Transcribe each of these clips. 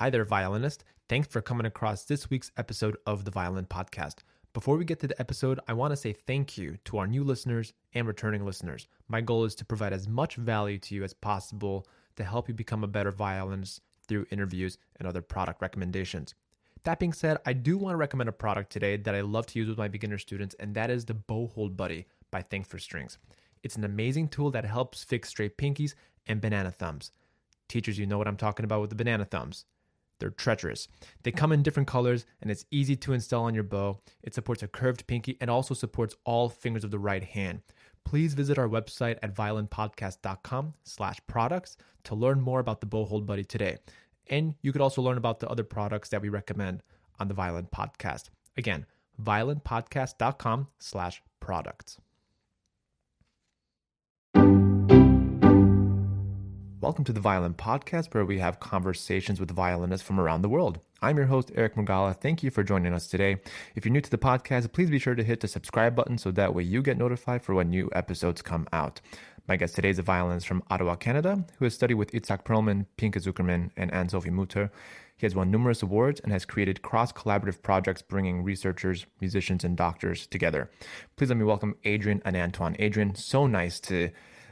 Hi there, violinist. Thanks for coming across this week's episode of the Violin Podcast. Before we get to the episode, I want to say thank you to our new listeners and returning listeners. My goal is to provide as much value to you as possible to help you become a better violinist through interviews and other product recommendations. That being said, I do want to recommend a product today that I love to use with my beginner students, and that is the Bow Hold Buddy by Things 4 Strings. It's an amazing tool that helps fix straight pinkies and banana thumbs. Teachers, you know what I'm talking about with the banana thumbs. They're treacherous. They come in different colors and it's easy to install on your bow. It supports a curved pinky and also supports all fingers of the right hand. Please visit our website at violinpodcast.com slash products to learn more about the Bow Hold Buddy today. And you could also learn about the other products that we recommend on the Violin Podcast. Again, violinpodcast.com slash products. Welcome to the Violin Podcast, where we have conversations with violinists from around the world. I'm your host, Eric Mrugala. Thank you for joining us today. If you're new to the podcast, please be sure to hit the subscribe button so that way you get notified for when new episodes come out. My guest today is a violinist from Ottawa, Canada, who has studied with Itzhak Perlman, Pinchas Zukerman, and Anne-Sophie Mutter. He has won numerous awards and has created cross-collaborative projects bringing researchers, musicians, and doctors together. Please let me welcome Adrian Anantawan. Adrian, so nice to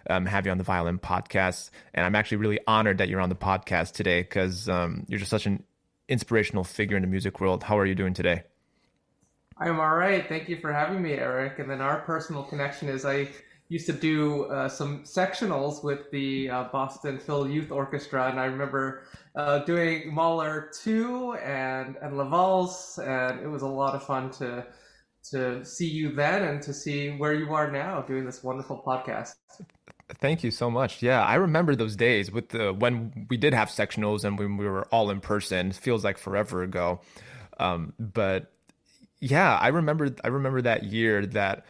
um, have you on the Violin Podcast. And I'm actually really honored that you're on the podcast today because um, you're just such an inspirational figure in the music world. How are you doing today? I'm all right. Thank you for having me, Eric. And then our personal connection is I used to do uh, some sectionals with the uh, Boston Phil Youth Orchestra, and I remember uh, doing Mahler 2 and and La Valse, and it was a lot of fun to to see you then and to see where you are now doing this wonderful podcast. Thank you so much. Yeah, I remember those days with the when we did have sectionals and when we were all in person. It feels like forever ago. Um, but yeah, I remember I remember that year that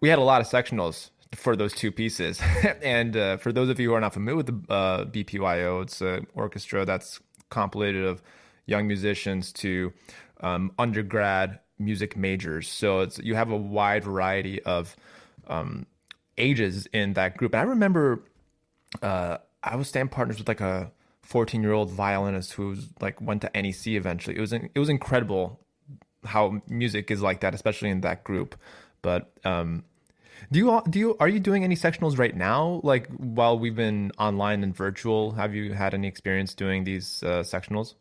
we had a lot of sectionals for those two pieces. and uh, for those of you who are not familiar with the uh, BPYO, it's an orchestra that's compilated of young musicians to um, undergrad music majors. So it's you have a wide variety of um, ages in that group. And I remember uh, I was stand partners with like a 14 year old violinist who was like went to NEC eventually. It was it was incredible how music is like that, especially in that group. But um, do you do you are you doing any sectionals right now? Like while we've been online and virtual, have you had any experience doing these uh, sectionals?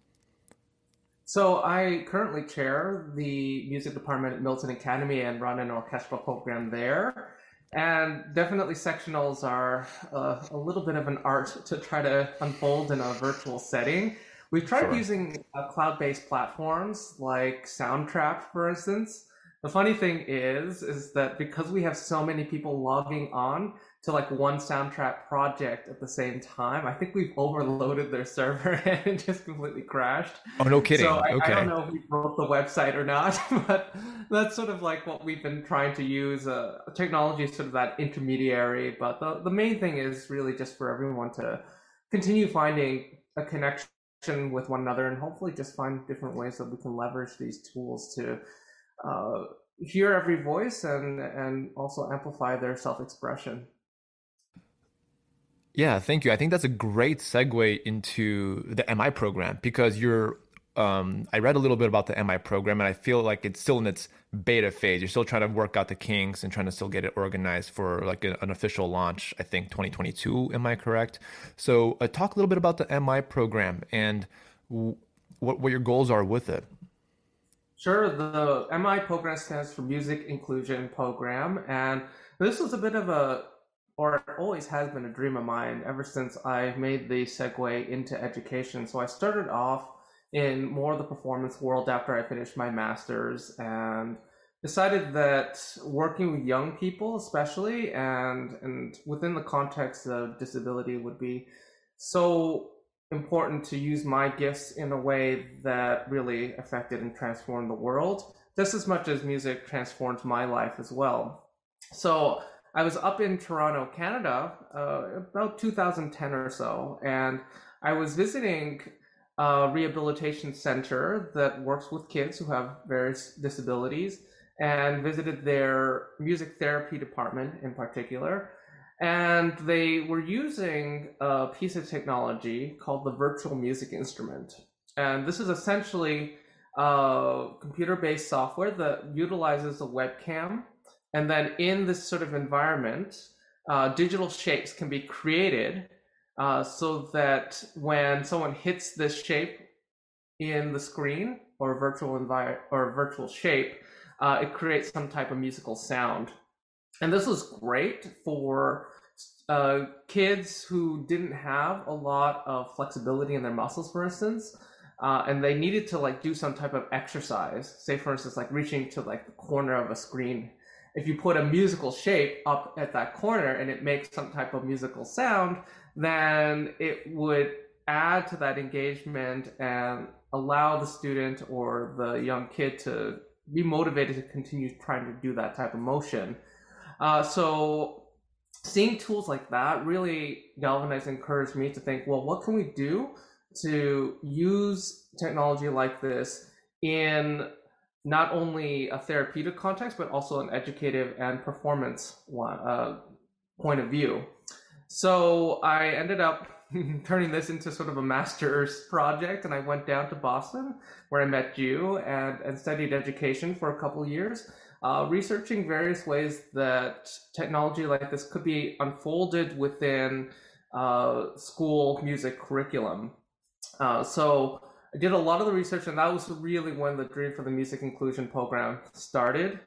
So I currently chair the music department at Milton Academy and run an orchestral program there. And definitely sectionals are uh, a little bit of an art to try to unfold in a virtual setting. We've tried sure. using uh, cloud-based platforms like Soundtrap, for instance. The funny thing is, is that because we have so many people logging on, to like one Soundtrap project at the same time. I think we've overloaded their server and it just completely crashed. Oh, no kidding. So I, okay. I don't know if we broke the website or not, but that's sort of like what we've been trying to use. Uh, technology is sort of that intermediary, but the, the main thing is really just for everyone to continue finding a connection with one another and hopefully just find different ways that we can leverage these tools to uh, hear every voice and and also amplify their self-expression. Yeah, thank you. I think that's a great segue into the MI program because you're. Um, I read a little bit about the MI program, and I feel like it's still in its beta phase. You're still trying to work out the kinks and trying to still get it organized for like a, an official launch. I think 2022. Am I correct? So, uh, talk a little bit about the MI program and w- what what your goals are with it. Sure. The MI program stands for Music Inclusion Program, and this was a bit of a or it always has been a dream of mine ever since I made the segue into education. So I started off in more of the performance world after I finished my master's and decided that working with young people, especially, and and within the context of disability, would be so important to use my gifts in a way that really affected and transformed the world, just as much as music transformed my life as well. So I was up in Toronto, Canada, uh, about 2010 or so, and I was visiting a rehabilitation center that works with kids who have various disabilities and visited their music therapy department in particular. And they were using a piece of technology called the virtual music instrument. And this is essentially a computer based software that utilizes a webcam. And then in this sort of environment, uh, digital shapes can be created uh, so that when someone hits this shape in the screen or virtual or virtual shape, uh, it creates some type of musical sound. And this was great for uh, kids who didn't have a lot of flexibility in their muscles, for instance, uh, and they needed to like do some type of exercise. Say, for instance, like reaching to like the corner of a screen. If you put a musical shape up at that corner and it makes some type of musical sound, then it would add to that engagement and allow the student or the young kid to be motivated to continue trying to do that type of motion. Uh, so seeing tools like that really galvanized and encouraged me to think, well, what can we do to use technology like this in not only a therapeutic context, but also an educative and performance one, uh, point of view. So I ended up turning this into sort of a master's project, and I went down to Boston where I met you and, and studied education for a couple years, uh, researching various ways that technology like this could be unfolded within uh, school music curriculum. Uh, so I did a lot of the research, and that was really when the Dream for the Music Inclusion program started.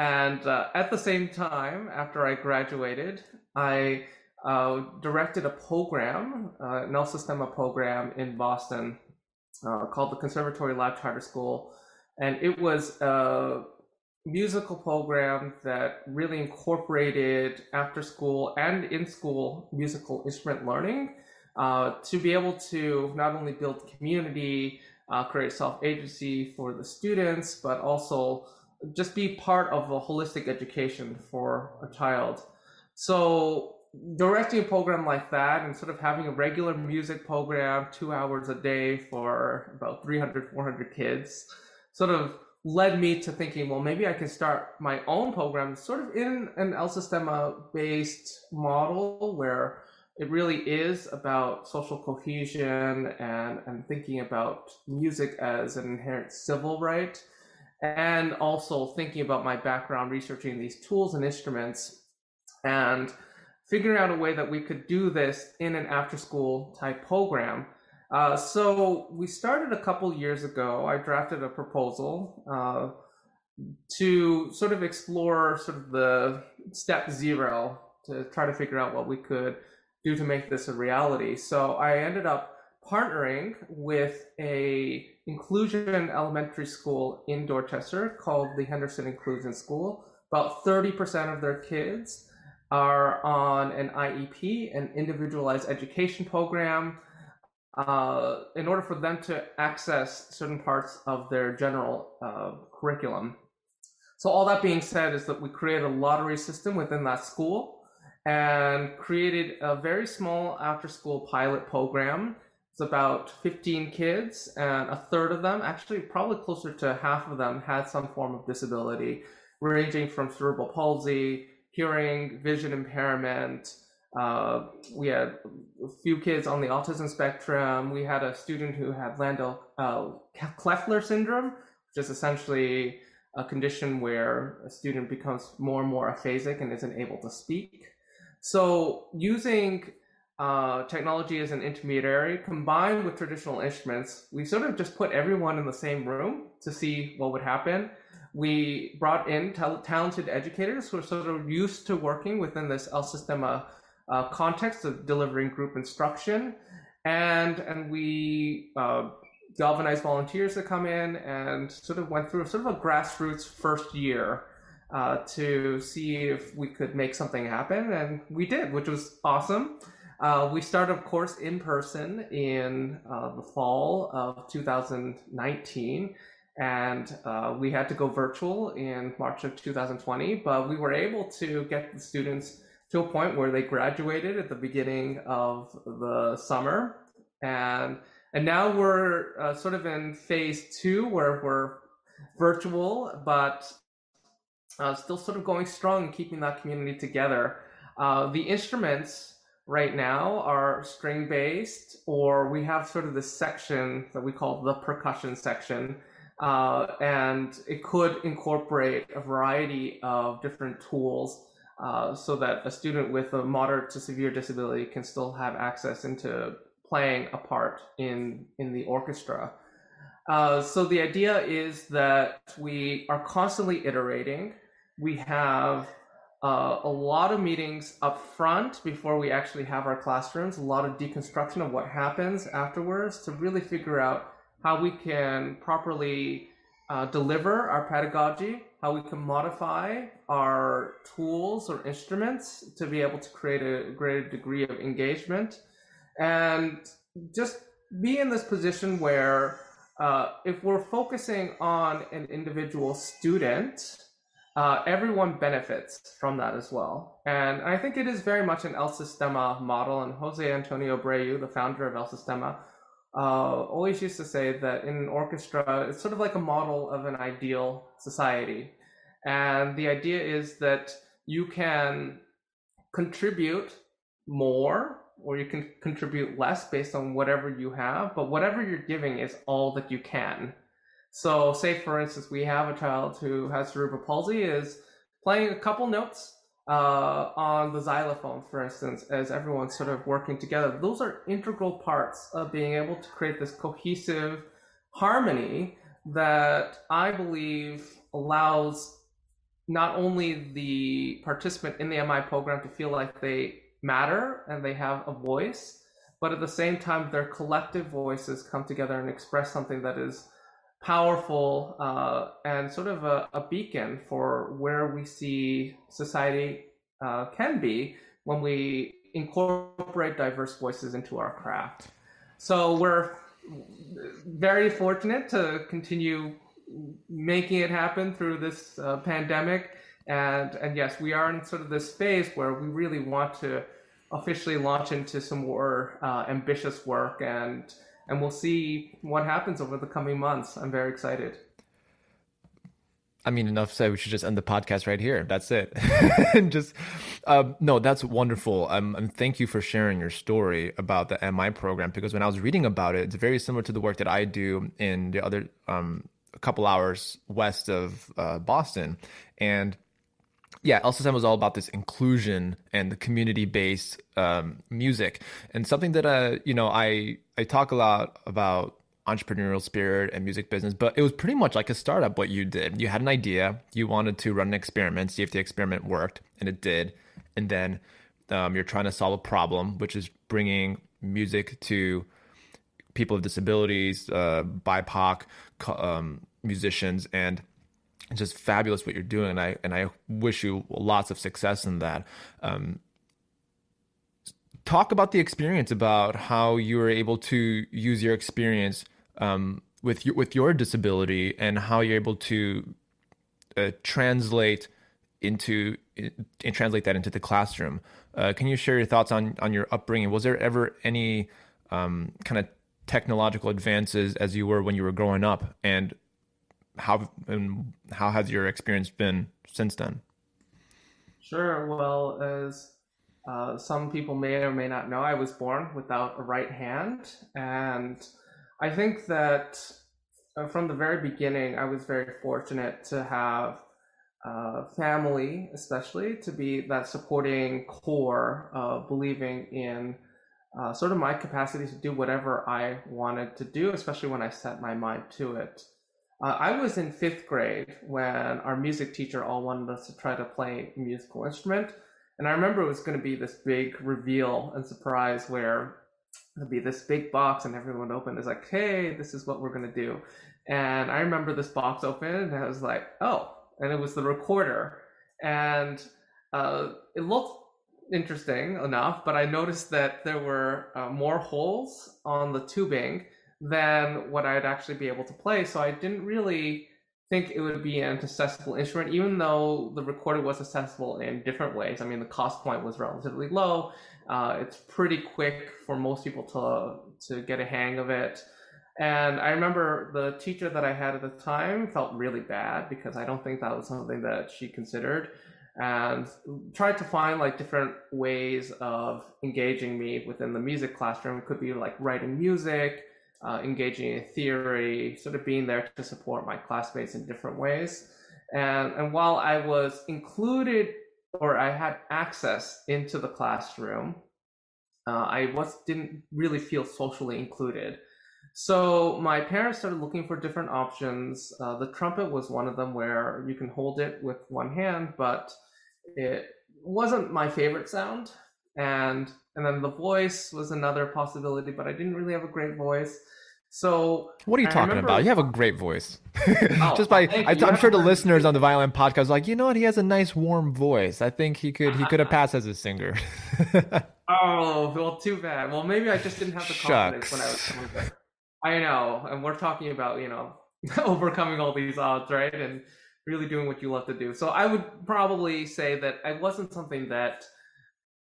And uh, at the same time, after I graduated, I uh, directed a program, uh, an El Sistema program in Boston uh, called the Conservatory Lab Charter School. And it was a musical program that really incorporated after school and in school musical instrument learning uh, to be able to not only build community, uh, create self agency for the students, but also just be part of a holistic education for a child. So directing a program like that and sort of having a regular music program two hours a day for about 300 400 kids sort of led me to thinking well maybe i can start my own program sort of in an el sistema based model where it really is about social cohesion and, and thinking about music as an inherent civil right and also thinking about my background researching these tools and instruments and figuring out a way that we could do this in an after school type program. Uh, so we started a couple years ago. I drafted a proposal uh, to sort of explore sort of the step zero to try to figure out what we could do to make this a reality. So I ended up partnering with a inclusion elementary school in Dorchester called the Henderson Inclusion School. About 30% of their kids are on an IEP, an individualized education program, uh, in order for them to access certain parts of their general uh, curriculum. So, all that being said, is that we created a lottery system within that school and created a very small after school pilot program. It's about 15 kids, and a third of them, actually, probably closer to half of them, had some form of disability, ranging from cerebral palsy hearing, vision impairment. Uh, we had a few kids on the autism spectrum. We had a student who had Landau uh, Kleffner syndrome, which is essentially a condition where a student becomes more and more aphasic and isn't able to speak. So using uh, technology as an intermediary combined with traditional instruments, we sort of just put everyone in the same room to see what would happen we brought in talented educators who are sort of used to working within this El Sistema uh, context of delivering group instruction. And, and we uh, galvanized volunteers to come in and sort of went through sort of a grassroots first year uh, to see if we could make something happen, and we did, which was awesome. Uh, we started, of course, in person in uh, the fall of 2019, and uh, we had to go virtual in March of 2020, but we were able to get the students to a point where they graduated at the beginning of the summer, and and now we're uh, sort of in phase two where we're virtual, but uh, still sort of going strong keeping that community together. Uh, the instruments right now are string based, or we have sort of this section that we call the percussion section. Uh, and it could incorporate a variety of different tools uh, so that a student with a moderate to severe disability can still have access into playing a part in in the orchestra. Uh, so the idea is that we are constantly iterating we have uh, a lot of meetings up front before we actually have our classrooms, a lot of deconstruction of what happens afterwards to really figure out how we can properly uh, deliver our pedagogy, how we can modify our tools or instruments to be able to create a greater degree of engagement, and just be in this position where uh, if we're focusing on an individual student, uh, everyone benefits from that as well. And I think it is very much an El Sistema model. And Jose Antonio Abreu, the founder of El Sistema, uh, always used to say that in an orchestra, it's sort of like a model of an ideal society. And the idea is that you can contribute more or you can contribute less based on whatever you have, but whatever you're giving is all that you can. So, say for instance, we have a child who has cerebral palsy is playing a couple notes uh, on the xylophone, for instance, as everyone's sort of working together. Those are integral parts of being able to create this cohesive harmony that I believe allows not only the participant in the MI program to feel like they matter and they have a voice, but at the same time, their collective voices come together and express something that is powerful uh, and sort of a, a, beacon for where we see society uh, can be when we incorporate diverse voices into our craft. So we're very fortunate to continue making it happen through this uh, pandemic. And, and yes, we are in sort of this phase where we really want to officially launch into some more uh, ambitious work and and we'll see what happens over the coming months. I'm very excited. I mean, enough said. We should just end the podcast right here. That's it. and just um, no, that's wonderful. Um, and thank you for sharing your story about the MI program because when I was reading about it, it's very similar to the work that I do in the other um, a couple hours west of uh, Boston, and yeah, Sistema was all about this inclusion and the community based um, music, and something that uh, you know, I I talk a lot about entrepreneurial spirit and music business, but it was pretty much like a startup. What you did, you had an idea, you wanted to run an experiment, see if the experiment worked, and it did, and then um, you're trying to solve a problem, which is bringing music to people with disabilities, uh, BIPOC um, musicians, and it's just fabulous what you're doing, and I and I wish you lots of success in that. Um, talk about the experience, about how you were able to use your experience um, with your with your disability, and how you're able to uh, translate into and translate that into the classroom. Uh, can you share your thoughts on on your upbringing? Was there ever any um, kind of technological advances as you were when you were growing up, and how and how has your experience been since then? Sure. Well, as uh, some people may or may not know, I was born without a right hand, and I think that uh, from the very beginning, I was very fortunate to have uh, family, especially, to be that supporting core, of believing in uh, sort of my capacity to do whatever I wanted to do, especially when I set my mind to it. Uh, I was in fifth grade when our music teacher all wanted us to try to play a musical instrument. And I remember it was going to be this big reveal and surprise where there'd be this big box and everyone would open. It's like, hey, this is what we're gonna do. And I remember this box opened and I was like, oh, and it was the recorder. And uh, it looked interesting enough, but I noticed that there were uh, more holes on the tubing than what I'd actually be able to play. So I didn't really think it would be an accessible instrument, even though the recorder was accessible in different ways. I mean, the cost point was relatively low. Uh, it's pretty quick for most people to to get a hang of it. And I remember the teacher that I had at the time felt really bad because I don't think that was something that she considered and tried to find like different ways of engaging me within the music classroom. It could be like writing music, uh, engaging in theory, sort of being there to support my classmates in different ways. And, and while I was included or I had access into the classroom, uh, I was didn't really feel socially included. So my parents started looking for different options. Uh, the trumpet was one of them where you can hold it with one hand, but it wasn't my favorite sound. And and then the voice was another possibility, but I didn't really have a great voice. So what are you I talking remember... about? You have a great voice. Oh, Just by I, am sure the listeners on the Violin podcast like, you know what? He has a nice warm voice. I think he could he could have passed as a singer. oh well, too bad. Well, maybe I just didn't have the confidence Shucks. when I was coming there. I know, and we're talking about you know overcoming all these odds, right? And really doing what you love to do. So I would probably say that it wasn't something that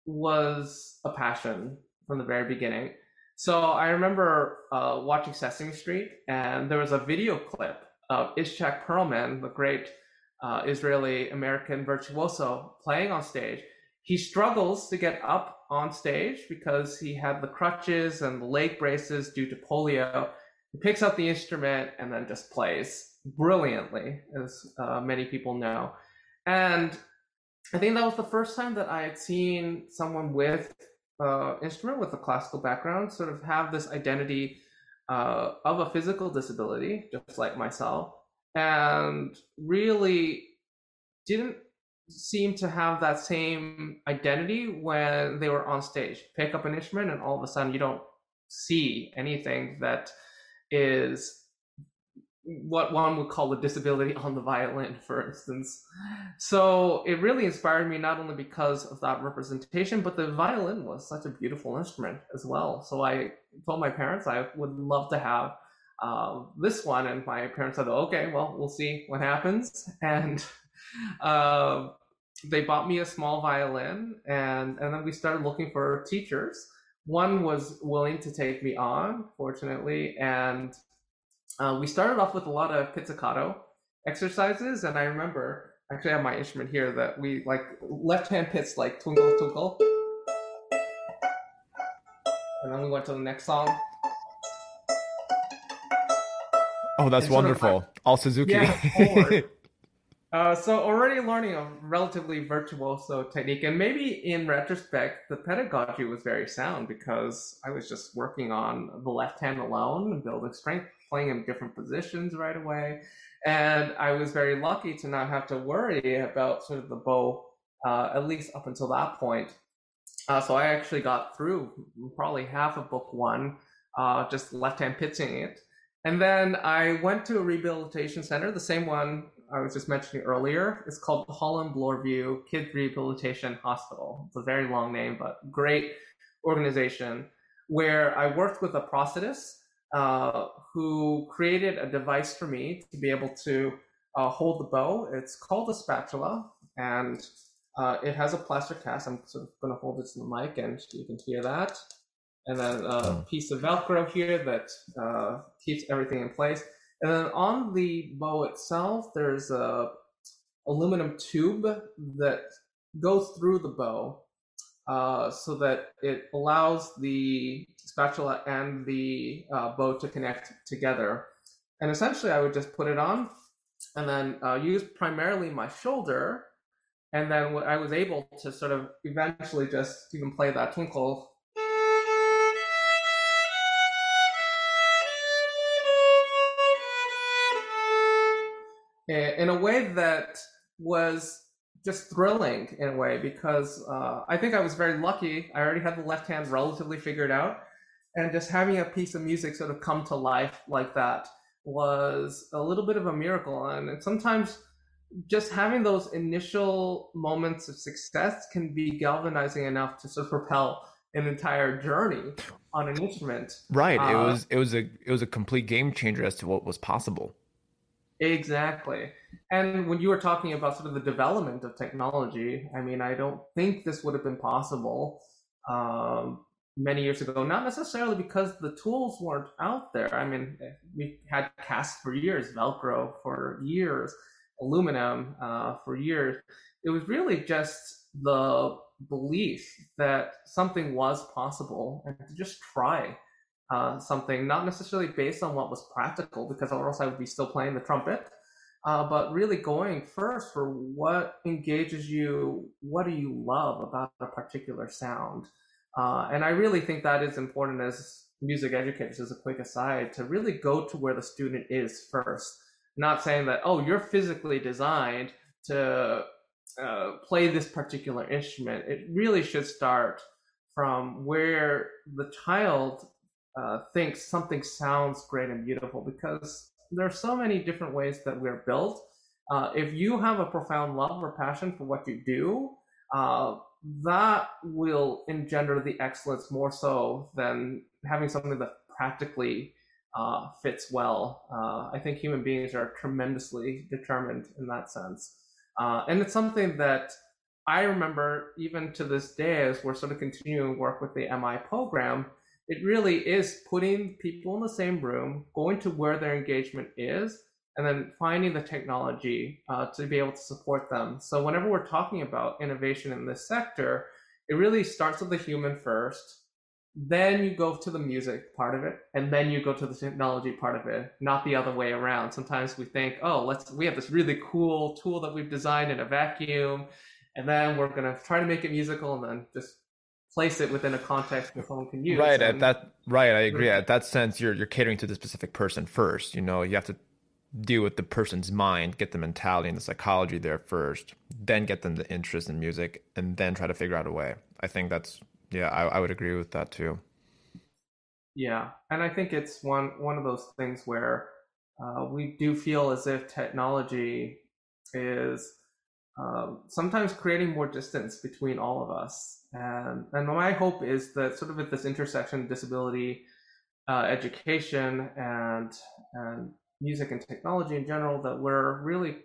was a passion from the very beginning. So I remember uh, watching Sesame Street, and there was a video clip of Itzhak Perlman, the great uh, Israeli American virtuoso, playing on stage. He struggles to get up on stage because he had the crutches and the leg braces due to polio. He picks up the instrument and then just plays brilliantly, as uh, many people know. And I think that was the first time that I had seen someone with uh, instrument with a classical background sort of have this identity uh, of a physical disability, just like myself, and really didn't seem to have that same identity when they were on stage. Pick up an instrument, and all of a sudden you don't see anything that is what one would call a disability on the violin, for instance. So it really inspired me not only because of that representation, but the violin was such a beautiful instrument as well. So I told my parents I would love to have uh, this one, and my parents said, "Okay, well, we'll see what happens." And uh, they bought me a small violin, and and then we started looking for teachers. One was willing to take me on, fortunately, and uh, we started off with a lot of pizzicato exercises, and I remember actually I have my instrument here that we like left hand pits like twinkle twinkle, and then we went to the next song. Oh, that's wonderful! All Suzuki. Yeah, uh, so already learning a relatively virtuoso technique, and maybe in retrospect, the pedagogy was very sound because I was just working on the left hand alone and building strength playing in different positions right away. And I was very lucky to not have to worry about sort of the bow, uh, at least up until that point. Uh, so I actually got through probably half of book one, uh, just left hand pitching it. And then I went to a rehabilitation center, the same one I was just mentioning earlier. It's called Holland Bloorview Kids Rehabilitation Hospital. It's a very long name, but great organization where I worked with a prosthetist uh, who created a device for me to be able to uh, hold the bow. It's called a spatula, and uh, it has a plaster cast. I'm sort of going to hold it to the mic, and you can hear that. And then a hmm. piece of Velcro here that uh, keeps everything in place. And then on the bow itself, there's a aluminum tube that goes through the bow uh, so that it allows the spatula and the uh, bow to connect together. And essentially, I would just put it on and then uh, use primarily my shoulder. And then I was able to sort of eventually just even play that twinkle. In a way that was just thrilling in a way because uh, I think I was very lucky. I already had the left hand relatively figured out, and just having a piece of music sort of come to life like that was a little bit of a miracle. And sometimes just having those initial moments of success can be galvanizing enough to sort of propel an entire journey on an instrument. Right. Uh, it was it was a it was a complete game changer as to what was possible. Exactly. And when you were talking about sort of the development of technology, I mean, I don't think this would have been possible um, many years ago. Not necessarily because the tools weren't out there. I mean, we had cast for years, Velcro for years, aluminum uh, for years. It was really just the belief that something was possible and to just try uh, something, not necessarily based on what was practical, because or else I would be still playing the trumpet, uh, but really going first for what engages you, what do you love about a particular sound. Uh, and I really think that is important as music educators, as a quick aside, to really go to where the student is first. Not saying that, oh, you're physically designed to uh, play this particular instrument. It really should start from where the child uh, thinks something sounds great and beautiful because there are so many different ways that we're built. Uh, if you have a profound love or passion for what you do, uh, that will engender the excellence more so than having something that practically uh, fits well. Uh, I think human beings are tremendously determined in that sense. Uh, and it's something that I remember even to this day as we're sort of continuing work with the MI program, it really is putting people in the same room, going to where their engagement is, and then finding the technology uh, to be able to support them. So whenever we're talking about innovation in this sector, it really starts with the human first. Then you go to the music part of it, and then you go to the technology part of it, not the other way around. Sometimes we think, oh, let's we have this really cool tool that we've designed in a vacuum, and then we're gonna try to make it musical, and then just place it within a context that someone can use. Right. And, at that right, I agree. At that sense, you're you're catering to the specific person first. You know, you have to deal with the person's mind, get the mentality and the psychology there first, then get them the interest in music, and then try to figure out a way. I think that's yeah, I, I would agree with that too. Yeah, and I think it's one one of those things where uh, we do feel as if technology is um, sometimes creating more distance between all of us. And, and my hope is that sort of at this intersection, disability, uh, education, and and music and technology in general, that we're really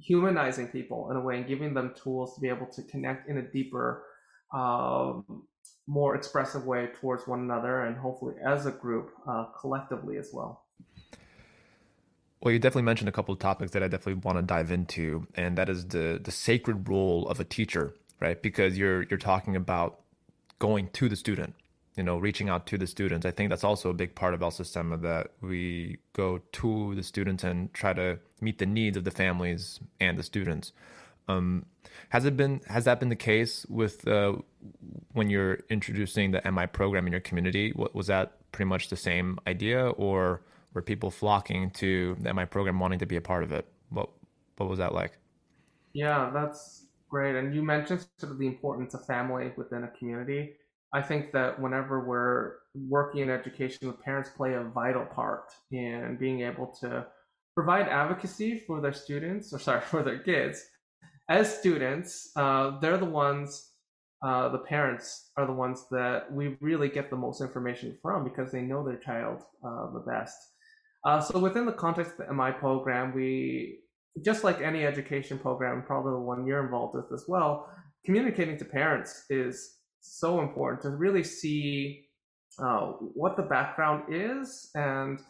humanizing people in a way and giving them tools to be able to connect in a deeper, um, more expressive way towards one another, and hopefully as a group, uh, collectively as well. Well, you definitely mentioned a couple of topics that I definitely want to dive into, and that is the the sacred role of a teacher, right? Because you're you're talking about going to the student, you know, reaching out to the students. I think that's also a big part of El Sistema that we go to the students and try to meet the needs of the families and the students. Um, has it been has that been the case with uh, when you're introducing the MI program in your community? Was that pretty much the same idea, or were people flocking to MI program wanting to be a part of it? What what was that like? Yeah, that's great. And you mentioned sort of the importance of family within a community. I think that whenever we're working in education, the parents play a vital part in being able to provide advocacy for their students, or sorry, for their kids. As students, uh, they're the ones, uh, the parents are the ones that we really get the most information from because they know their child uh, the best. Uh, so within the context of the MI program, we, just like any education program, probably the one you're involved with as well, communicating to parents is so important to really see uh, what the background is and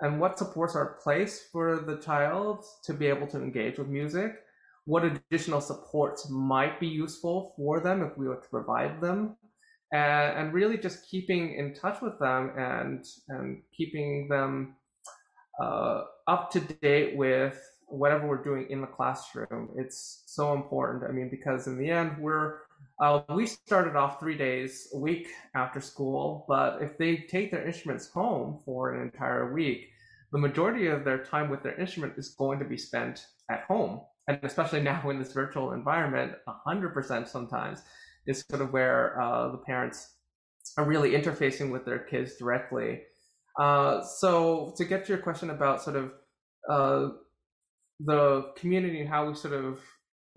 and what supports are place for the child to be able to engage with music what additional supports might be useful for them if we were to provide them and, and really just keeping in touch with them and and keeping them uh, up to date with whatever we're doing in the classroom. It's so important. I mean, because in the end, we're uh, we started off three days a week after school, but if they take their instruments home for an entire week, the majority of their time with their instrument is going to be spent at home. And especially now in this virtual environment, 100% sometimes is sort of where uh, the parents are really interfacing with their kids directly. Uh, so to get to your question about sort of uh, the community and how we sort of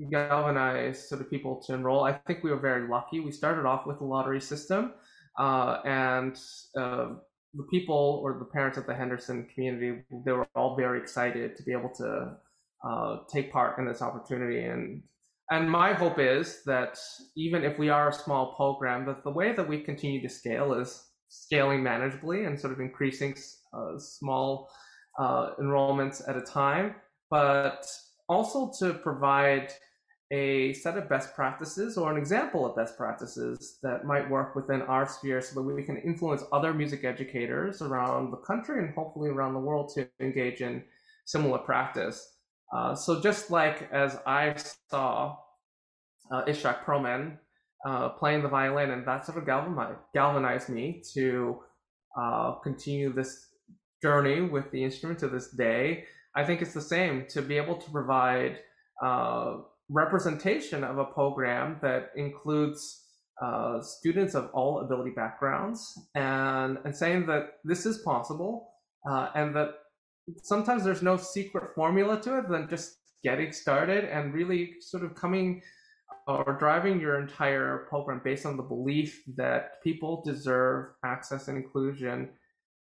galvanize sort of people to enroll, I think we were very lucky. We started off with a lottery system, uh, and uh, the people or the parents at the Henderson community, they were all very excited to be able to uh, take part in this opportunity. And and my hope is that even if we are a small program, that the way that we continue to scale is scaling manageably and sort of increasing uh, small uh, enrollments at a time, but also to provide a set of best practices or an example of best practices that might work within our sphere so that we can influence other music educators around the country and hopefully around the world to engage in similar practice. Uh, so just like as I saw uh, Itzhak Perlman uh, playing the violin, and that sort of galvanized, galvanized me to uh, continue this journey with the instrument to this day. I think it's the same to be able to provide uh, representation of a program that includes uh, students of all ability backgrounds and, and saying that this is possible uh, and that sometimes there's no secret formula to it than just getting started and really sort of coming or driving your entire program based on the belief that people deserve access and inclusion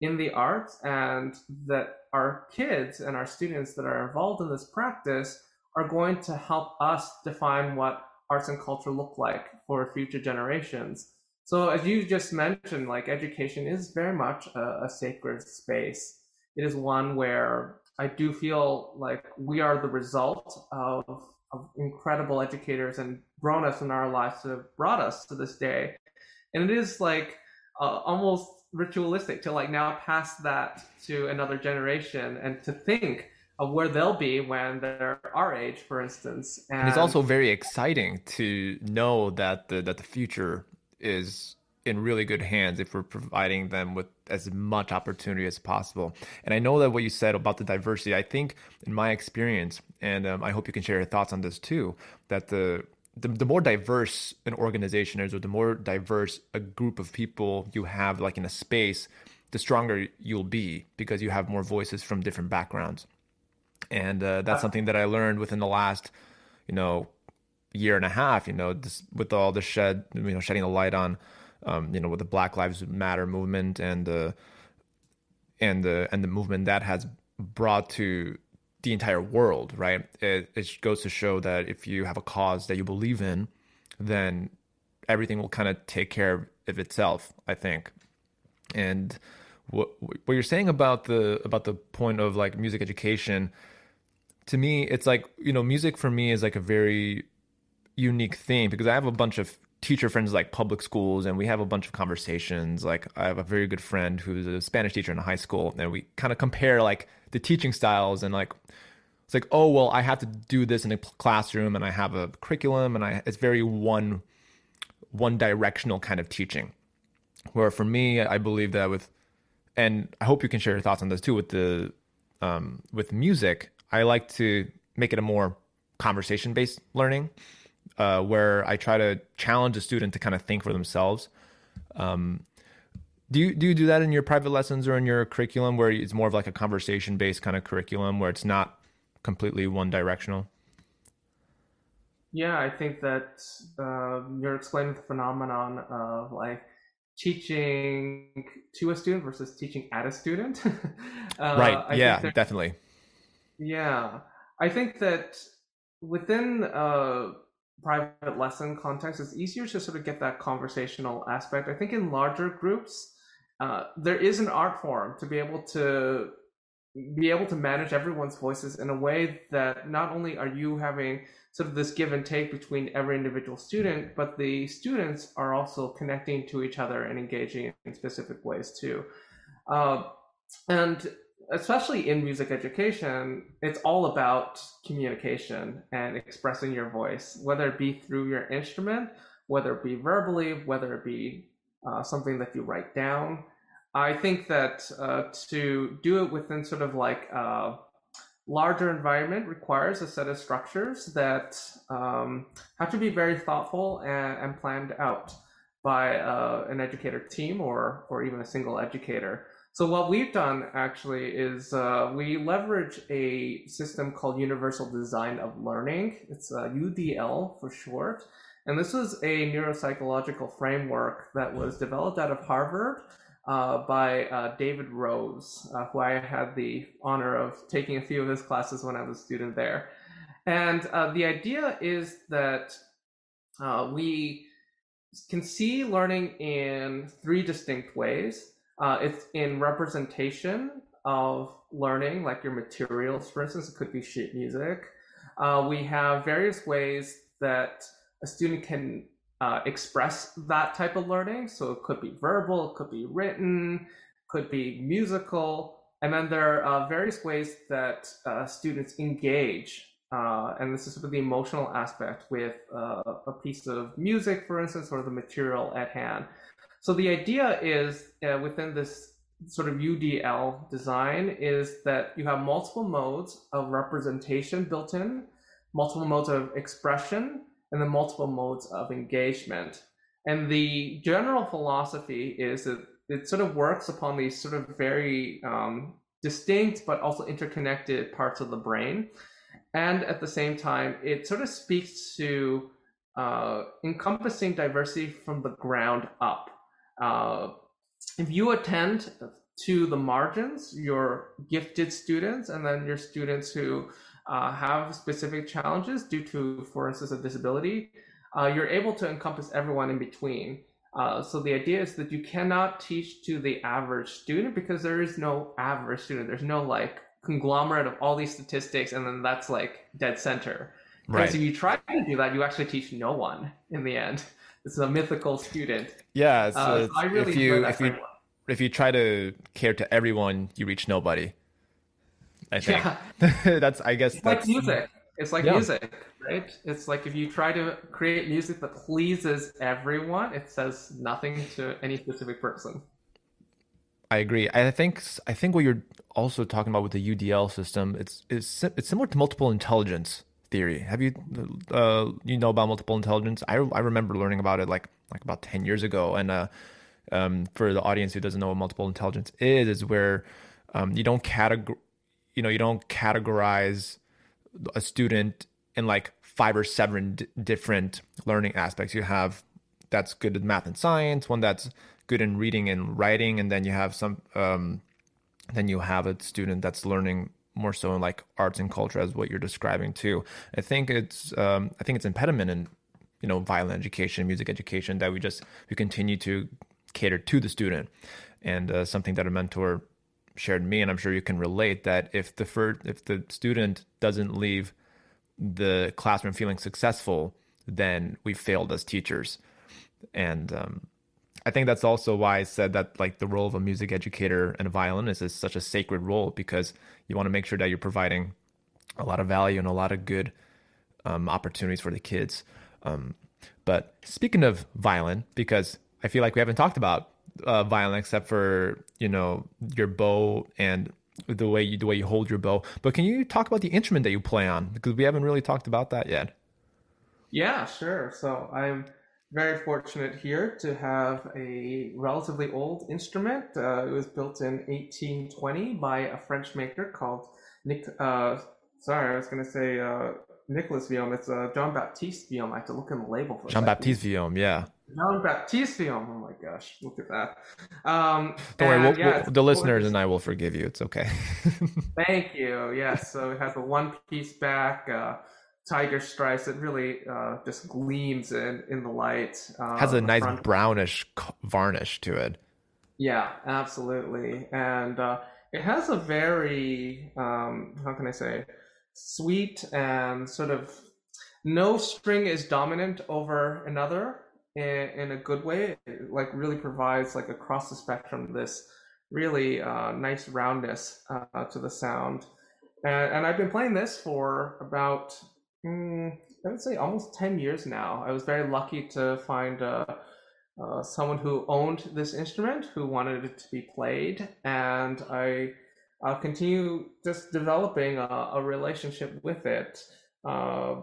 in the arts and that our kids and our students that are involved in this practice are going to help us define what arts and culture look like for future generations. So as you just mentioned, like education is very much a, a sacred space. It is one where I do feel like we are the result of, of incredible educators and grown us in our lives to have brought us to this day. And it is like uh, almost ritualistic to like now pass that to another generation and to think of where they'll be when they're our age, for instance. And, and it's also very exciting to know that the that the future is in really good hands if we're providing them with as much opportunity as possible. And I know that what you said about the diversity, I think in my experience, and um, I hope you can share your thoughts on this too, that the the, the more diverse an organization is or the more diverse a group of people you have like in a space the stronger you'll be because you have more voices from different backgrounds and uh, that's something that I learned within the last, you know, year and a half. You know, this, with all the shed, you know, shedding the light on, um, you know, with the Black Lives Matter movement and the and the and the movement that has brought to the entire world, right? It, it goes to show that if you have a cause that you believe in, then everything will kind of take care of itself. I think, and what what you're saying about the about the point of like music education to me it's like you know music for me is like a very unique thing because i have a bunch of teacher friends like public schools and we have a bunch of conversations like i have a very good friend who's a spanish teacher in a high school and we kind of compare like the teaching styles and like it's like oh well i have to do this in a classroom and i have a curriculum and i it's very one one directional kind of teaching where for me i believe that with and I hope you can share your thoughts on this too with the um, with music. I like to make it a more conversation based learning, uh, where I try to challenge a student to kind of think for themselves. Um, do you do you do that in your private lessons or in your curriculum, where it's more of like a conversation based kind of curriculum, where it's not completely one directional? Yeah, I think that uh, you're explaining the phenomenon of like teaching to a student versus teaching at a student. uh, right. I yeah, definitely. Yeah. I think that within a private lesson context, it's easier to sort of get that conversational aspect. I think in larger groups, uh, there is an art form to be able to be able to manage everyone's voices in a way that not only are you having sort of this give and take between every individual student, but the students are also connecting to each other and engaging in specific ways too. Uh, and especially in music education, it's all about communication and expressing your voice, whether it be through your instrument, whether it be verbally, whether it be uh, something that you write down. I think that uh, to do it within sort of like uh, larger environment requires a set of structures that um, have to be very thoughtful and, and planned out. by uh, an educator team or or even a single educator. So what we've done actually is uh, we leverage a system called Universal Design of Learning. It's uh, UDL for short. And this was a neuropsychological framework that was developed out of Harvard uh, by uh, David Rose, uh, who I had the honor of taking a few of his classes when I was a student there. And uh, the idea is that we can see learning in three distinct ways. Uh, it's in representation of learning, like your materials, for instance, it could be sheet music. Uh, we have various ways that a student can uh, express that type of learning. So it could be verbal, it could be written, could be musical. And then there are various ways that uh, students engage. Uh, and this is sort of the emotional aspect with uh, a piece of music, for instance, or the material at hand. So the idea is uh, within this sort of UDL design is that you have multiple modes of representation built in, multiple modes of expression, and then multiple modes of engagement. And the general philosophy is that it sort of works upon these sort of very um, distinct but also interconnected parts of the brain. And at the same time, it sort of speaks to uh, encompassing diversity from the ground up. Uh, if you attend to the margins, your gifted students, and then your students who uh, have specific challenges due to, for instance, a disability, uh, you're able to encompass everyone in between. Uh, so the idea is that you cannot teach to the average student because there is no average student. There's no like conglomerate of all these statistics, and then that's like dead center. Right. Because if you try to do that, you actually teach no one in the end. It's a mythical student. Yeah, uh, so I really if you if you if you try to care to everyone, you reach nobody. I think yeah. that's I guess it's that's, like music. It's like yeah. music, right? It's like if you try to create music that pleases everyone, it says nothing to any specific person. I agree. I think I think what you're also talking about with the UDL system, it's it's it's similar to multiple intelligence theory. Have you uh, you know about multiple intelligence? I I remember learning about it like like about ten years ago. And uh, um, for the audience who doesn't know what multiple intelligence is, is where um, you don't categor you know you don't categorize a student in like five or seven d- different learning aspects. You have that's good at math and science, one that's good in reading and writing, and then you have some um, then you have a student that's learning more so in like arts and culture as what you're describing too. I think it's um, I think it's impediment in you know violin education, music education that we just we continue to cater to the student, and uh, something that a mentor shared me, and I'm sure you can relate that if the first, if the student doesn't leave the classroom feeling successful, then we failed as teachers, and um, I think that's also why I said that like the role of a music educator and a violinist is such a sacred role because you want to make sure that you're providing a lot of value and a lot of good um, opportunities for the kids. Um, but speaking of violin, because I feel like we haven't talked about uh, violin except for you know your bow and the way you the way you hold your bow. But can you talk about the instrument that you play on because we haven't really talked about that yet? Yeah, sure. So I'm very fortunate here to have a relatively old instrument. Uh, it was built in 1820 by a French maker called Nick. Uh, sorry, I was going to say uh, Nicholas Vuillaume. It's uh, Jean Baptiste Vuillaume. I have to look in the label for Jean Baptiste Vuillaume. Yeah. Jean Baptiste Vuillaume. Oh my gosh, look at that. Um, Don't worry, we'll, yeah, we'll, the listeners and I will forgive you. It's okay. Thank you. Yes, so it has a one-piece back. Tiger stripes. It really uh, just gleams in in the light. Uh, Has a nice front. brownish varnish to it. Yeah, absolutely, and uh, it has a very um, how can I say sweet and sort of no string is dominant over another in, in a good way. It, like really provides like across the spectrum this really uh, nice roundness uh, to the sound. And, and I've been playing this for about Mm, I would say almost 10 years now. I was very lucky to find uh, uh, someone who owned this instrument who wanted it to be played, and I continue just developing a, a, relationship with it. Uh,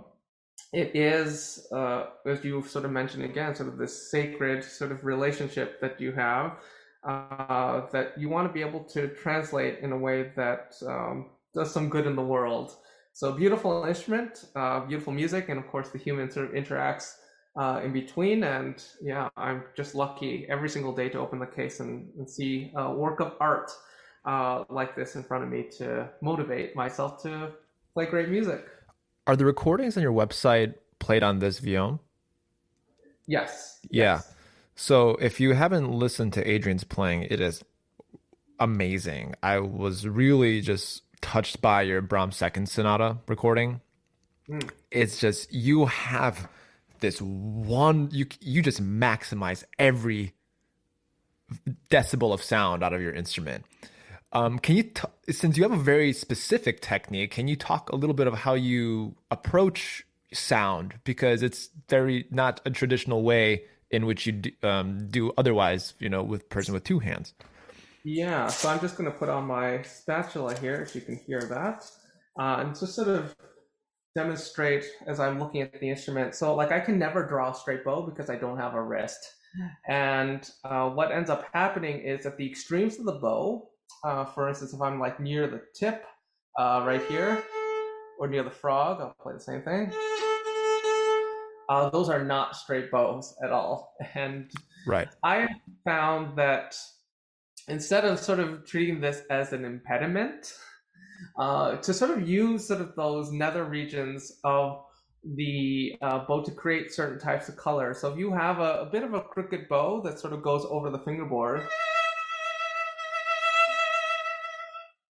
it is, uh, as you sort of mentioned again, sort of this sacred sort of relationship that you have uh, that you want to be able to translate in a way that um, does some good in the world. So beautiful instrument, uh, beautiful music, and of course the human sort of interacts uh, in between. And yeah, I'm just lucky every single day to open the case and, and see a work of art uh, like this in front of me to motivate myself to play great music. Are the recordings on your website played on this Vuillaume? Yes. Yeah. Yes. So if you haven't listened to Adrian's playing, it is amazing. I was really just touched by your Brahms second sonata recording. Mm. It's just you have this one you you just maximize every decibel of sound out of your instrument. Um, can you, t- since you have a very specific technique, can you talk a little bit of how you approach sound because it's very not a traditional way in which you do, um, do otherwise, you know, with person with two hands. Yeah, so I'm just going to put on my spatula here, if you can hear that, uh, and just sort of demonstrate as I'm looking at the instrument. So, like, I can never draw a straight bow because I don't have a wrist. And uh, what ends up happening is at the extremes of the bow, uh, for instance, if I'm like near the tip, uh, right here, or near the frog, I'll play the same thing. Uh, those are not straight bows at all. And right. I found that instead of sort of treating this as an impediment, uh, to sort of use sort of those nether regions of the uh, bow to create certain types of color. So if you have a, a bit of a crooked bow that sort of goes over the fingerboard,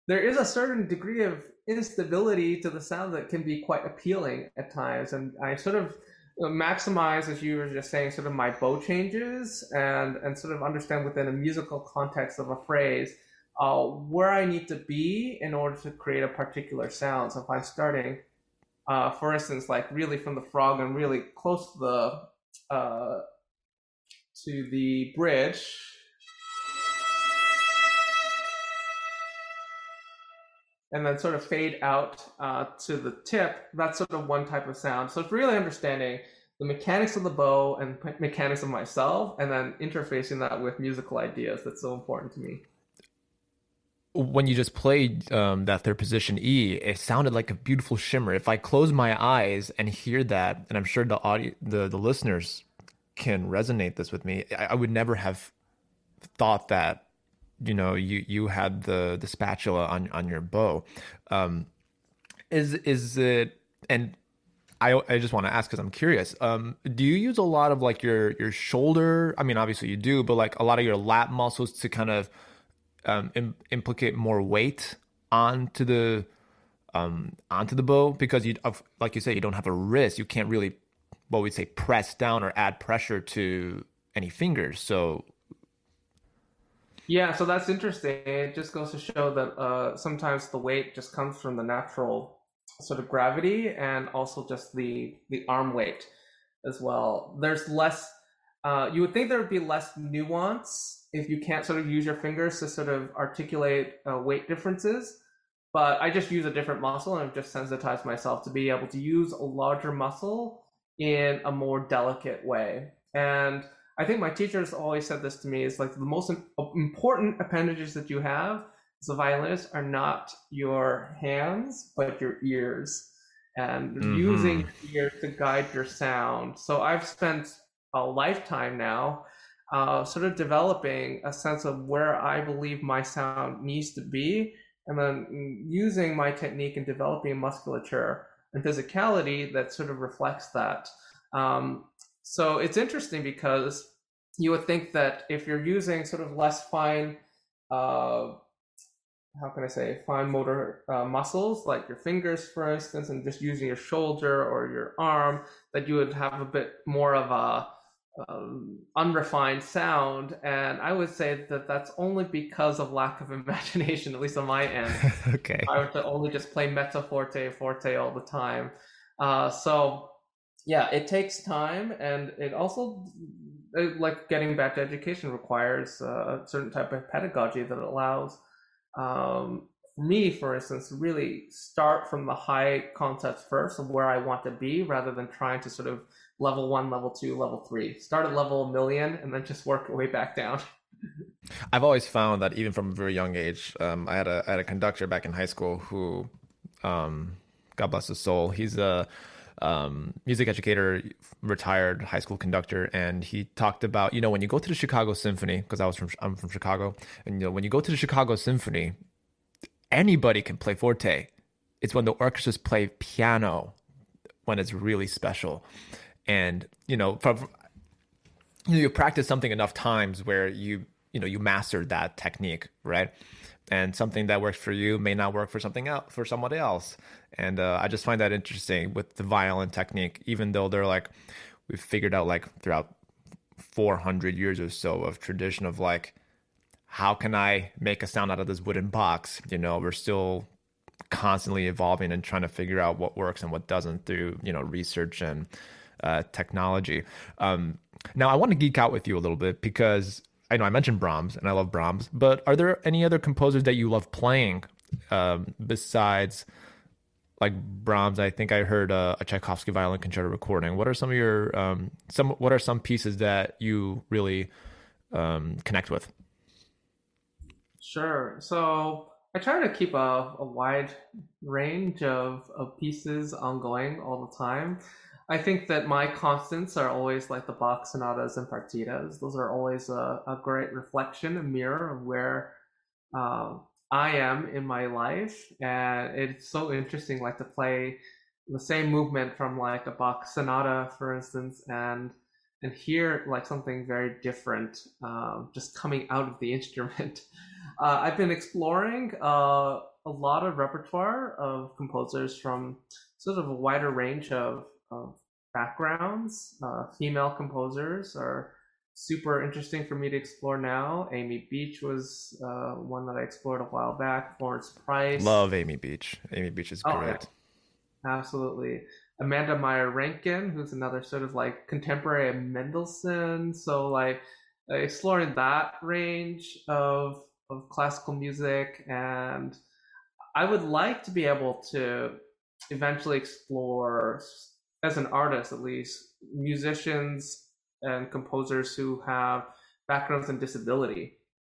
there is a certain degree of instability to the sound that can be quite appealing at times. And I sort of maximize, as you were just saying, sort of my bow changes and and sort of understand within a musical context of a phrase uh, where I need to be in order to create a particular sound. So if I'm starting, uh, for instance, like really from the frog and really close to the uh, to the bridge. And then sort of fade out uh, to the tip. That's sort of one type of sound. So it's really understanding the mechanics of the bow and mechanics of myself, and then interfacing that with musical ideas. That's so important to me when you just played um, that third position E, it sounded like a beautiful shimmer. If I close my eyes and hear that, and I'm sure the audio, the the listeners can resonate this with me, I, I would never have thought that you know you you had the the spatula on on your bow. Um, is is it and I, I just want to ask because I'm curious. Um, do you use a lot of like your your shoulder? I mean, obviously you do, but like a lot of your lat muscles to kind of um, Im- implicate more weight onto the um, onto the bow because you, like you say, you don't have a wrist. You can't really, what we say, press down or add pressure to any fingers. So, yeah, so that's interesting. It just goes to show that uh, sometimes the weight just comes from the natural sort of gravity and also just the the arm weight as well. There's less. Uh, you would think there would be less nuance if you can't sort of use your fingers to sort of articulate uh, weight differences. But I just use a different muscle and I've just sensitized myself to be able to use a larger muscle in a more delicate way. And I think my teachers always said this to me is like the most important appendages that you have as a violinist are not your hands, but your ears and mm-hmm. using your ears to guide your sound. So I've spent a lifetime now uh, sort of developing a sense of where I believe my sound needs to be, and then using my technique and developing musculature and physicality that sort of reflects that. Um, so it's interesting because you would think that if you're using sort of less fine, uh, how can I say, fine motor uh, muscles, like your fingers, for instance, and just using your shoulder or your arm, that you would have a bit more of a um, unrefined sound, and I would say that that's only because of lack of imagination, at least on my end. okay. I would only just play mezzo forte, forte all the time. Uh, so, yeah, it takes time, and it also, uh, like getting back to education, requires uh, a certain type of pedagogy that allows um, me, for instance, really start from the high concepts first of where I want to be rather than trying to sort of level one, level two, level three. Start at level a million and then just work way back down. I've always found that even from a very young age, um, I had a I had a conductor back in high school who, um, God bless his soul, he's a um, music educator, retired high school conductor, and he talked about you know when you go to the Chicago Symphony because I was from I'm from Chicago, and you know when you go to the Chicago Symphony, anybody can play forte. It's when the orchestras play piano when it's really special, and you know from you, know, you practice something enough times where you you know you mastered that technique, right? And something that works for you may not work for something else for somebody else. And uh, I just find that interesting with the violin technique, even though they're like we've figured out like throughout 400 years or so of tradition of like how can I make a sound out of this wooden box? You know, we're still constantly evolving and trying to figure out what works and what doesn't through you know research and uh, technology. Um, now, I want to geek out with you a little bit because I know I mentioned Brahms and I love Brahms, but are there any other composers that you love playing um, besides like Brahms? I think I heard a, a, Tchaikovsky violin concerto recording. What are some of your um, some? What are some pieces that you really um, connect with? Sure. So I try to keep a, a wide range of, of pieces ongoing all the time. I think that my constants are always like the Bach sonatas and partitas. Those are always a, a great reflection, a mirror of where uh, I am in my life. And it's so interesting, like to play the same movement from like a Bach sonata, for instance, and and hear like something very different uh, just coming out of the instrument. Uh, I've been exploring uh, a lot of repertoire of composers from sort of a wider range of of backgrounds. Uh, female composers are super interesting for me to explore now. Amy Beach was uh, one that I explored a while back. Florence Price. Love Amy Beach. Amy Beach is great. Oh, yeah. Absolutely. Amanda Maier Röntgen, who's another sort of like contemporary of Mendelssohn. So like exploring that range of of classical music and I would like to be able to eventually explore as an artist at least musicians and composers who have backgrounds in disability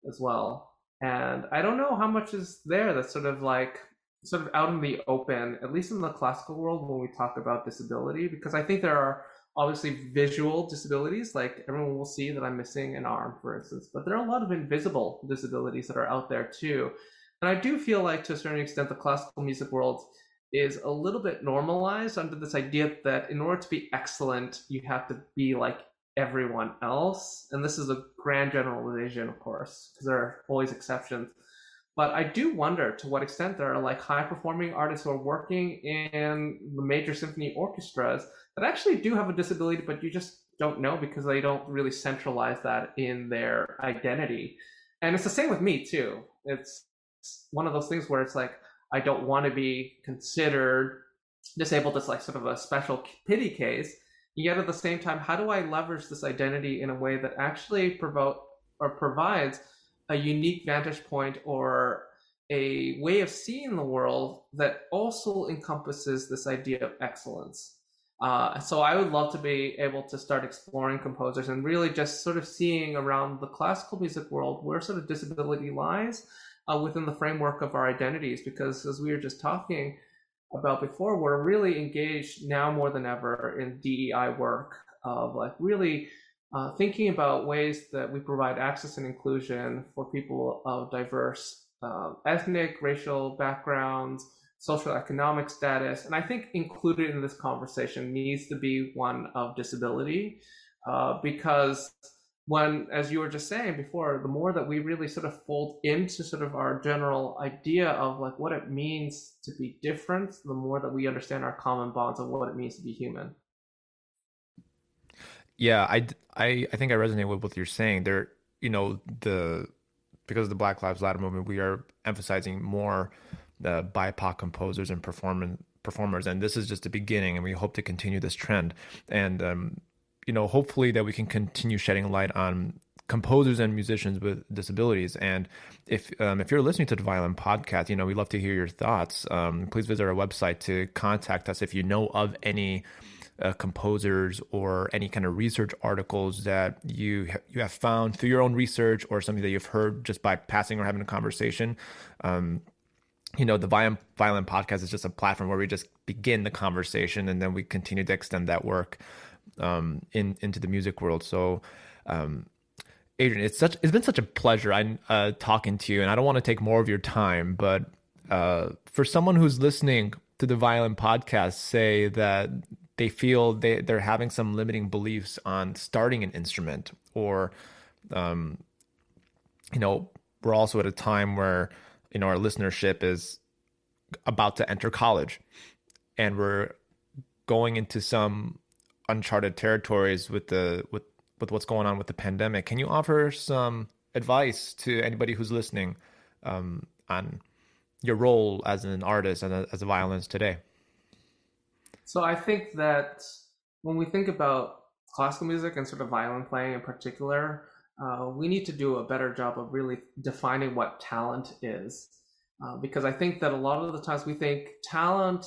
as well. And i don't know how much is there that's sort of like sort of out in the open at least in the classical world when we talk about disability because i think there are obviously visual disabilities like everyone will see that i'm missing an arm for instance but there are a lot of invisible disabilities that are out there too. And i do feel like to a certain extent the classical music world is a little bit normalized under this idea that in order to be excellent, you have to be like everyone else. And this is a grand generalization, of course, because there are always exceptions. But I do wonder to what extent there are like high performing artists who are working in the major symphony orchestras that actually do have a disability, but you just don't know because they don't really centralize that in their identity. And it's the same with me too. It's one of those things where it's like, I don't want to be considered disabled as like sort of a special pity case. Yet at the same time, how do I leverage this identity in a way that actually provoke or provides a unique vantage point or a way of seeing the world that also encompasses this idea of excellence. Uh, so I would love to be able to start exploring composers and really just sort of seeing around the classical music world where sort of disability lies uh, within the framework of our identities because as we were just talking about before we're really engaged now more than ever in dei work of like really uh, thinking about ways that we provide access and inclusion for people of diverse uh, ethnic racial backgrounds social economic status and i think included in this conversation needs to be one of disability uh, because when, as you were just saying before, the more that we really sort of fold into sort of our general idea of like what it means to be different, the more that we understand our common bonds of what it means to be human. Yeah, I, I, I think I resonate with what you're saying. There, you know, the because of the Black Lives Matter movement, we are emphasizing more the BIPOC composers and performance performers, and this is just the beginning, and we hope to continue this trend. And um, you know, hopefully that we can continue shedding light on composers and musicians with disabilities. And if um, if you're listening to the Violin Podcast, you know we love to hear your thoughts. Um, please visit our website to contact us if you know of any uh, composers or any kind of research articles that you you have found through your own research or something that you've heard just by passing or having a conversation. Um, you know, the Violin, Violin podcast is just a platform where we just begin the conversation and then we continue to extend that work um, in into the music world. So, um, Adrian, it's such it's been such a pleasure I uh, talking to you, and I don't want to take more of your time, but uh, for someone who's listening to the Violin podcast, say that they feel they they're having some limiting beliefs on starting an instrument or um, you know we're also at a time where you know our listenership is about to enter college and we're going into some uncharted territories with the with with what's going on with the pandemic can you offer some advice to anybody who's listening um, on your role as an artist and as a violinist today so I think that when we think about classical music and sort of violin playing in particular, uh, we need to do a better job of really defining what talent is. Uh, because I think that a lot of the times we think talent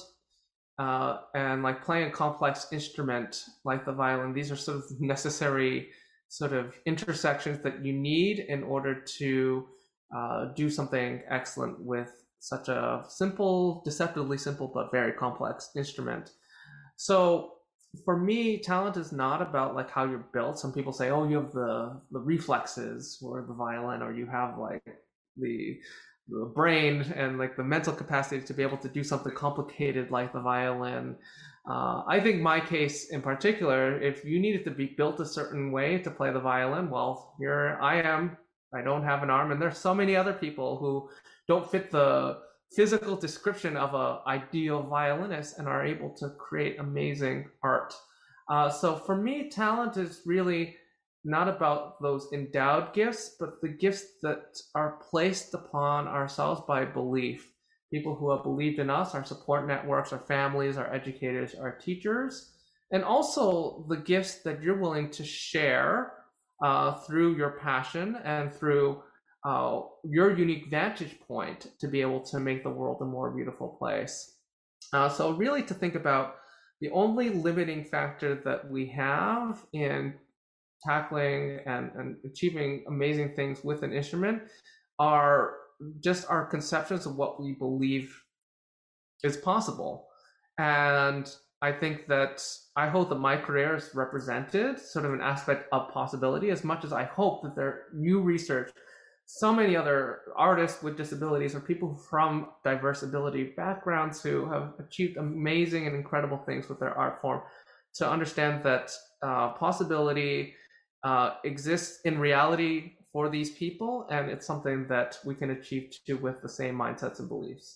uh, and like playing a complex instrument like the violin, these are sort of necessary sort of intersections that you need in order to uh, do something excellent with such a simple, deceptively simple, but very complex instrument. So for me, talent is not about like how you're built. Some people say, "Oh, you have the the reflexes or the violin, or you have like the brain and like the mental capacity to be able to do something complicated like the violin." Uh, I think my case in particular, if you needed to be built a certain way to play the violin, well, here I am. I don't have an arm, and there's so many other people who don't fit the physical description of a ideal violinist and are able to create amazing art. Uh, so for me, talent is really not about those endowed gifts, but the gifts that are placed upon ourselves by belief. People who have believed in us, our support networks, our families, our educators, our teachers, and also the gifts that you're willing to share uh, through your passion and through uh, your unique vantage point to be able to make the world a more beautiful place. Uh, so, really, to think about the only limiting factor that we have in tackling and, and achieving amazing things with an instrument are just our conceptions of what we believe is possible. And I think that I hope that my career has represented sort of an aspect of possibility as much as I hope that there new research so many other artists with disabilities or people from diverse ability backgrounds who have achieved amazing and incredible things with their art form to understand that uh, possibility uh, exists in reality for these people and it's something that we can achieve too with the same mindsets and beliefs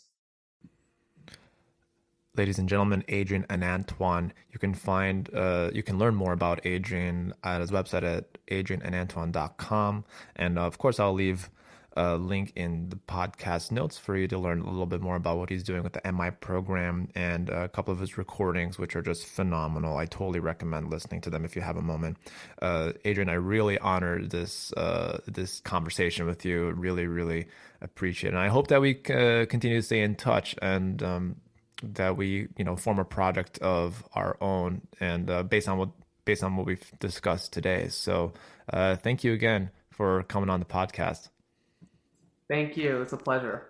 ladies and gentlemen, Adrian Anantawan. You can find, uh, you can learn more about Adrian at his website at adriananantawan.com. And uh, of course, I'll leave a link in the podcast notes for you to learn a little bit more about what he's doing with the MI program and a couple of his recordings, which are just phenomenal. I totally recommend listening to them if you have a moment. Uh, Adrian, I really honor this uh, this conversation with you. Really, really appreciate it. And I hope that we uh, continue to stay in touch and. Um, that we you know form a product of our own and uh, based on what based on what we've discussed today. So uh, thank you again for coming on the podcast. Thank you. It's a pleasure.